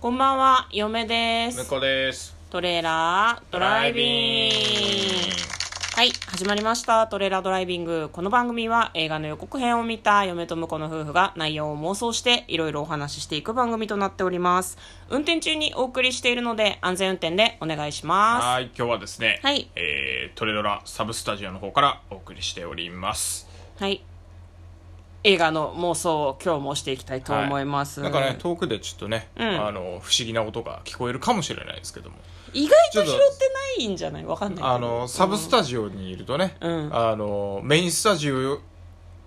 こんばんは、嫁です。向こうですトレーラードライビング。はい、始まりました。トレーラードライビング。この番組は映画の予告編を見た嫁と婿の夫婦が内容を妄想していろいろお話ししていく番組となっております。運転中にお送りしているので安全運転でお願いします。はい今日はですね、はいえー、トレドラサブスタジオの方からお送りしておりますはい。映画の妄想を今日もしていきたいと思います。なんかね遠くでちょっとね、ん。あの不思議な音が聞こえるかもしれないですけども。意外と拾ってないんじゃない？わかんない。あのサブスタジオにいるとね、うん。あのメインスタジオ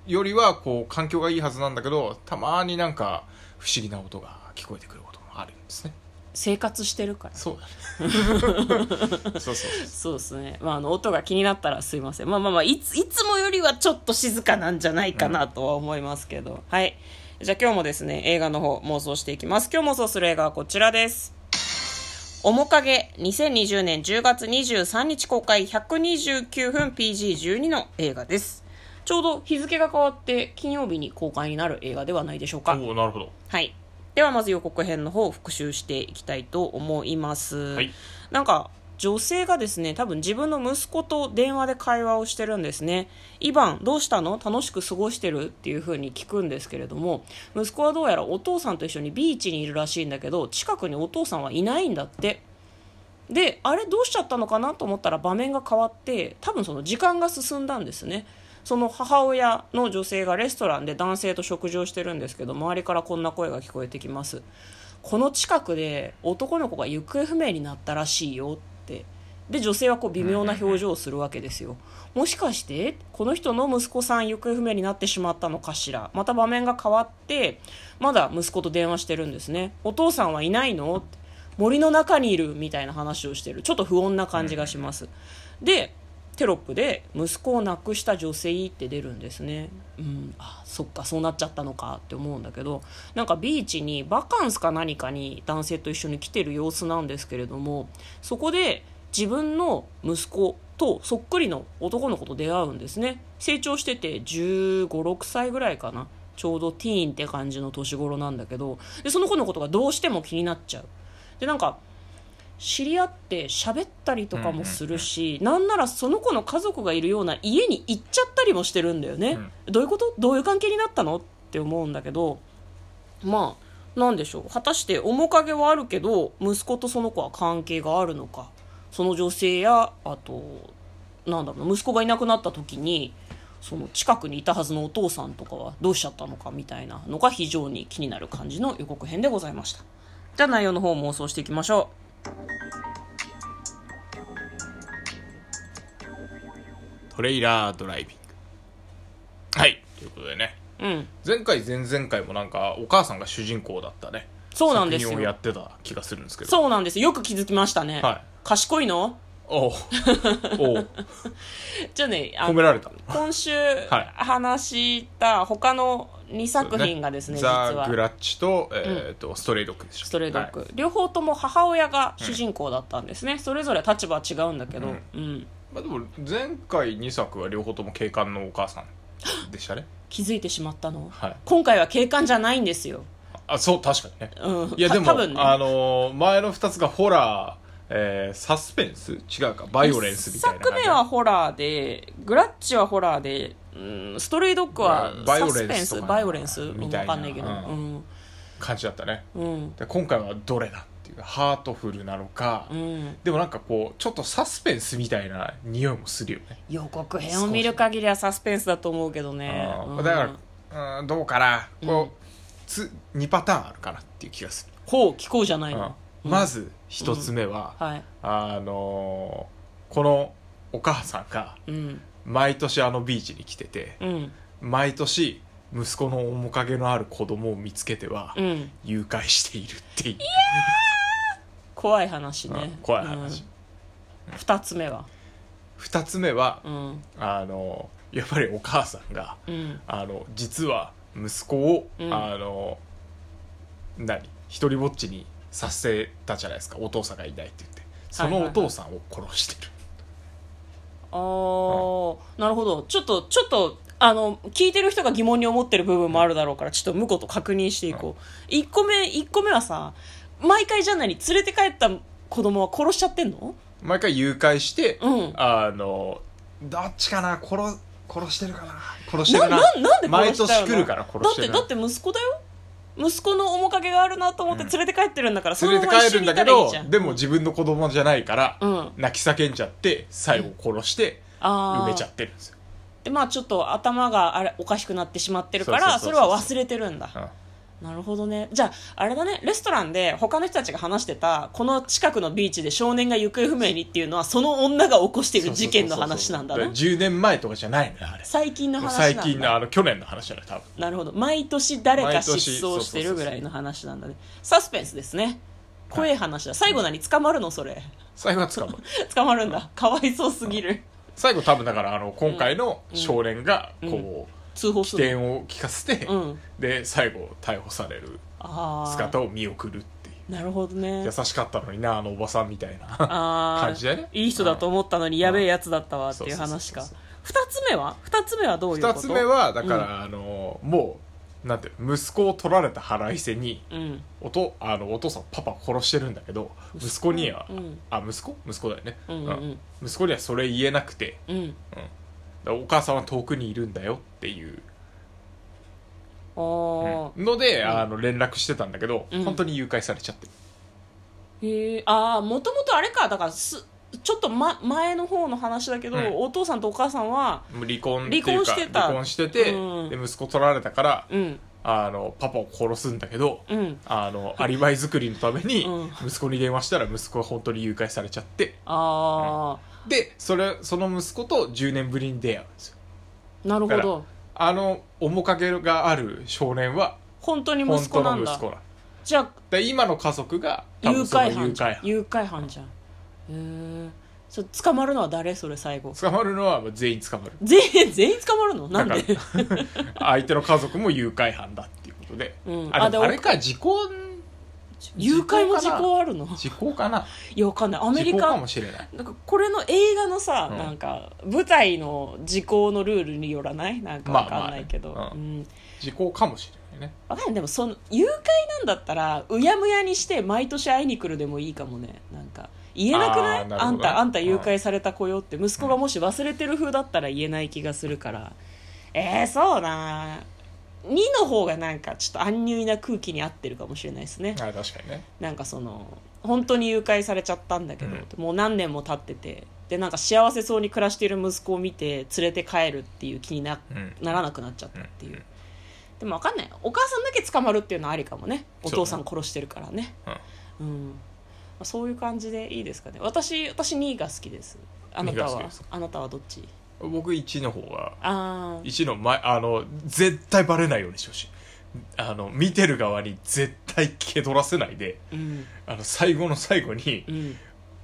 よりはこう環境がいいはずなんだけどたまになんか不思議な音が聞こえてくることもあるんですね生活してるから。そうだね そうそうそうですね。まあ、あの、音が気になったらすいません。まあまあまあ、いつ、いつもよりはちょっと静かなんじゃないかなとは思いますけど。はい。じゃあ今日もですね、映画の方妄想していきます。今日妄想する映画はこちらです。面影、2020年10月23日公開129分 PG12 の映画です。ちょうど日付が変わって金曜日に公開になる映画ではないでしょうか。おおなるほどはい。ではまず予告編の方を復習していきたいと思います。はい。なんか女性がですね多分自分の息子と電話で会話をしてるんですね。イバンどうしたの？楽しく過ごしてる？っていう風に聞くんですけれども息子はどうやらお父さんと一緒にビーチにいるらしいんだけど近くにお父さんはいないんだって。であれどうしちゃったのかなと思ったら場面が変わって多分その時間が進んだんですねその母親の女性がレストランで男性と食事をしてるんですけど周りからこんな声が聞こえてきます。この近くで男の子が行方不明になったらしいよって。で女性はこう微妙な表情をするわけですよ。もしかしてこの人の息子さん行方不明になってしまったのかしら？また場面が変わってまだ息子と電話してるんですね。お父さんはいないの？森の中にいる？みたいな話をしてる。ちょっと不穏な感じがします。でテロップで「息子を亡くした女性」って出るんですね。うん。あそっかそうなっちゃったのかって思うんだけどなんかビーチにバカンスか何かに男性と一緒に来てる様子なんですけれどもそこで自分の息子とそっくりの男の子と出会うんですね。成長してて1 5 6歳ぐらいかな。ちょうどティーンって感じの年頃なんだけどでその子のことがどうしても気になっちゃう。でなんか知り合って喋ったりとかもするし、なんならその子の家族がいるような家に行っちゃったりもしてるんだよね、どういうこと？どういう関係になったの？って思うんだけどまあなんでしょう？果たして面影はあるけど息子とその子は関係があるのか？その女性やあとなんだろうな息子がいなくなった時にその近くにいたはずのお父さんとかはどうしちゃったのかみたいなのが非常に気になる感じの予告編でございました。じゃあ内容の方を妄想していきましょトレイラードライビング。はい。ということでね。ううん。前回前々回もなんかお母さんが主人公だったね。そうなんですよ。やってた気がするんですけど。そうなんです。よく気づきましたね、はい。賢いの？おう。おう。じゃあねあ褒められた今週はい話した他の2作品がですね実ザ・はグラッチと,、えーとストレイドッグでしょストレートドッグ、はい。両方とも母親が主人公だったんですね、それぞれ立場は違うんだけど、うん。うん。まあ、でも前回2作は両方とも警官のお母さんでしたね。気づいてしまったの、はい。今回は警官じゃないんですよ、あそう確かにね。うん、いやでも、た多分ね。あのー前の2つがホラー、えーサスペンス？違うか。バイオレンスみたいな1作目はホラーでグラッチはホラーで、うん、ストレイドッグはバイオサレンスペンス？バイオレンス？みたいな。わかんないけど。うん。感じだったね。うん。で今回はどれだっていう。ハートフルなのか、うん。でもなんかこうちょっとサスペンスみたいな匂いもするよね、予告編を見る限りはサスペンスだと思うけどね。だからうんどうかな。こう、つ2パターンあるかなっていう気がする、ほう聞こうじゃないうん。の、まず1つ目は、はい。あのーこのお母さんがうん。毎年あのビーチに来てて、うん。毎年息子の面影のある子供を見つけては、うん。誘拐しているっていう。怖い話ね、うん怖い話、うん、2つ目は？2つ目は、うん。あのやっぱりお母さんがうん。あの実は息子を、うん。あの何？一人ぼっちにさせたじゃないですか。お父さんがいないって言って。そのお父さんを殺してる、あー、なるほど。ちょっとちょっとあの聞いてる人が疑問に思ってる部分もあるだろうからちょっと向こうと確認していこう、1個目一個目はさ毎回じゃあ何連れて帰った子供は殺しちゃってんの？毎回誘拐して、うん。あのどっちかな？殺殺してるかな？殺してなるな？ななんで毎殺しちゃうの？年来るから殺してる。だってだって息子だよ息子の面影があるなと思って連れて帰ってるんだから、その連れまま一緒にいて帰るんだけどたらいいじゃん。でも自分の子供じゃないから、うん。泣き叫んじゃって最後殺してあー埋めちゃってるんですよ、でまあちょっと頭があれおかしくなってしまってるからそれそうそうそうそう。は忘れてるんだ。うんなるほどね。じゃああれだね。レストランで他の人たちが話してたこの近くのビーチで少年が行方不明にっていうのはその女が起こしている事件の話なんだそうなそうそう。10年前とかじゃないのよあれ。最近の話なんだ。最近のあの去年の話じゃない多分。なるほど。毎年誰か失踪してるぐらいの話なんだね。サスペンスですね。怖い話だ。最後何捕まるのそれ。最後は捕まる。捕まるんだ。かわいそうすぎる。最後多分だからあの今回の少年がこう、起通報する。の点を聞かせて、うん。で最後逮捕される。ああ姿を見送るっていう。なるほどね。優しかったのになあのおばさんみたいなあー。感じだよね。いい人だと思ったのにやべえやつだったわっていううん話か。そうそう二つ目は？二つ目はどういうこと？二つ目はだから、あのもうなんていうの息子を取られた腹いせにうん。おとあのお父さんパパ殺してるんだけど息子？には、うん。あ息子？息子だよね、うんうん。うん。息子にはそれ言えなくて、うん。うん、お母さんは遠くにいるんだよっていう。あー。ので、あの連絡してたんだけど、うん。本当に誘拐されちゃって。へえああもともとあれか。だからすちょっと、ま、前の方の話だけど、うん。お父さんとお母さんはもう離婚っていうか離婚してた。離婚してて、うん。で息子取られたからうんあのパパを殺すんだけど、うん。あのアリバイ作りのためにうん。息子に電話したら息子は本当に誘拐されちゃって。あでそれその息子と10年ぶりに出会うんですよ。あなるほど。あの面影がある少年は本当に息子なんだ。の息子なの。じゃあで今の家族が多誘拐犯じゃん。誘拐犯。誘拐犯じゃん。へえそれ捕まるのは誰？それ最後。捕まるのは全員捕まる。全員全員捕まるの？なんだで？相手の家族も誘拐犯だっていうことで、うん。ああででもあれか時効？誘拐も時効あるの？時効かな？いやわかんない。アメリカ。もしれない。なんかこれの映画のさ、うん。なんか舞台の時効のルールによらない？なんかわかんないけど、まあまあねうん。時効かもしれないね。わかんない。でもその誘拐なんだったらうやむやにして毎年会いに来るでもいいかもね。なんか言えなくない？あーなあんたあんた誘拐された子よって息子がもし忘れてる風だったら言えない気がするから、えー、そうな。2の方がなんかちょっと安入な空気に合ってるかもしれないですね。あ確かにね。なんかその本当に誘拐されちゃったんだけど、うもう何年も経っててでなんか幸せそうに暮らしている息子を見て連れて帰るっていう気にな,、うん。ならなくなっちゃったっていう、うん。でも分かんない。お母さんだけ捕まるっていうのはありかもね。お父さん殺してるからね。うん。うん、まあそういう感じでいいですかね。私私2位が好きです。あなたは？あなたはどっち？僕1の方がああ1の前あの絶対バレないようにしてほしい。あの見てる側に絶対気取らせないでうん。あの最後の最後に、うん。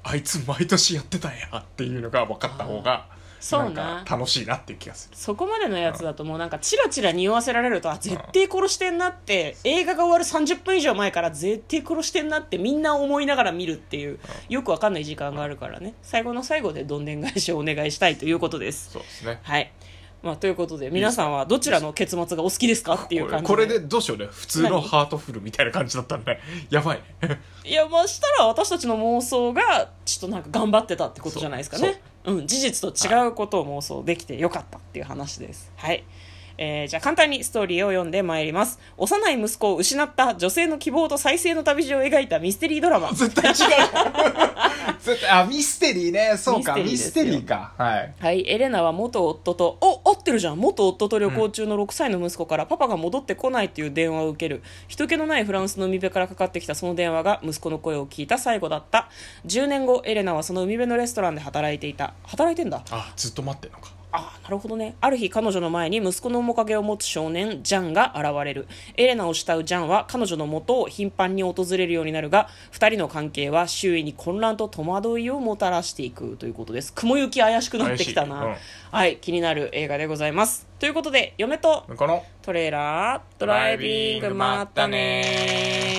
あいつ毎年やってたんやっていうのが分かった方がそうな。楽しいなっていう気がする。そこまでのやつだともうなんかチラチラ匂わせられるとあ絶対殺してんなって映画が終わる30分以上前から絶対殺してんなってみんな思いながら見るっていうよくわかんない時間があるからね。最後の最後でどんでん返しをお願いしたいということです。そうですね。はい、まあ、ということで皆さんはどちらの結末がお好きですかっていう感じこれでどうしようね。普通の何ハートフルみたいな感じだったんで。やばい。ねいやまあしたら私たちの妄想がちょっとなんか頑張ってたってことじゃないですかねうん事実と違うことを妄想できてよかったっていう話です。はい。えーじゃあ簡単にストーリーを読んでまいります。幼い息子を失った女性の希望と再生の旅路を描いたミステリードラマ。絶対違う。絶対あミステリーね。そうかミミステリーか。はい。はい、エレナは元夫と、お、合ってるじゃん。元夫と旅行中の6歳の息子から、パパが戻ってこないという電話を受ける。人気のないフランスの海辺からかかってきたその電話が息子の声を聞いた最後だった。10年後、エレナはその海辺のレストランで働いていた。働いてんだ。あずっと待ってんのかああ、なるほどね。ある日、彼女の前に息子の面影を持つ少年、ジャンが現れる。エレナを慕うジャンは彼女の元を頻繁に訪れるようになるが、二人の関係は周囲に混乱と戸惑いをもたらしていくということです。雲行き怪しくなってきたな。怪しいはい、気になる映画でございます。ということで、嫁とこのトレーラードライビング、まったねー。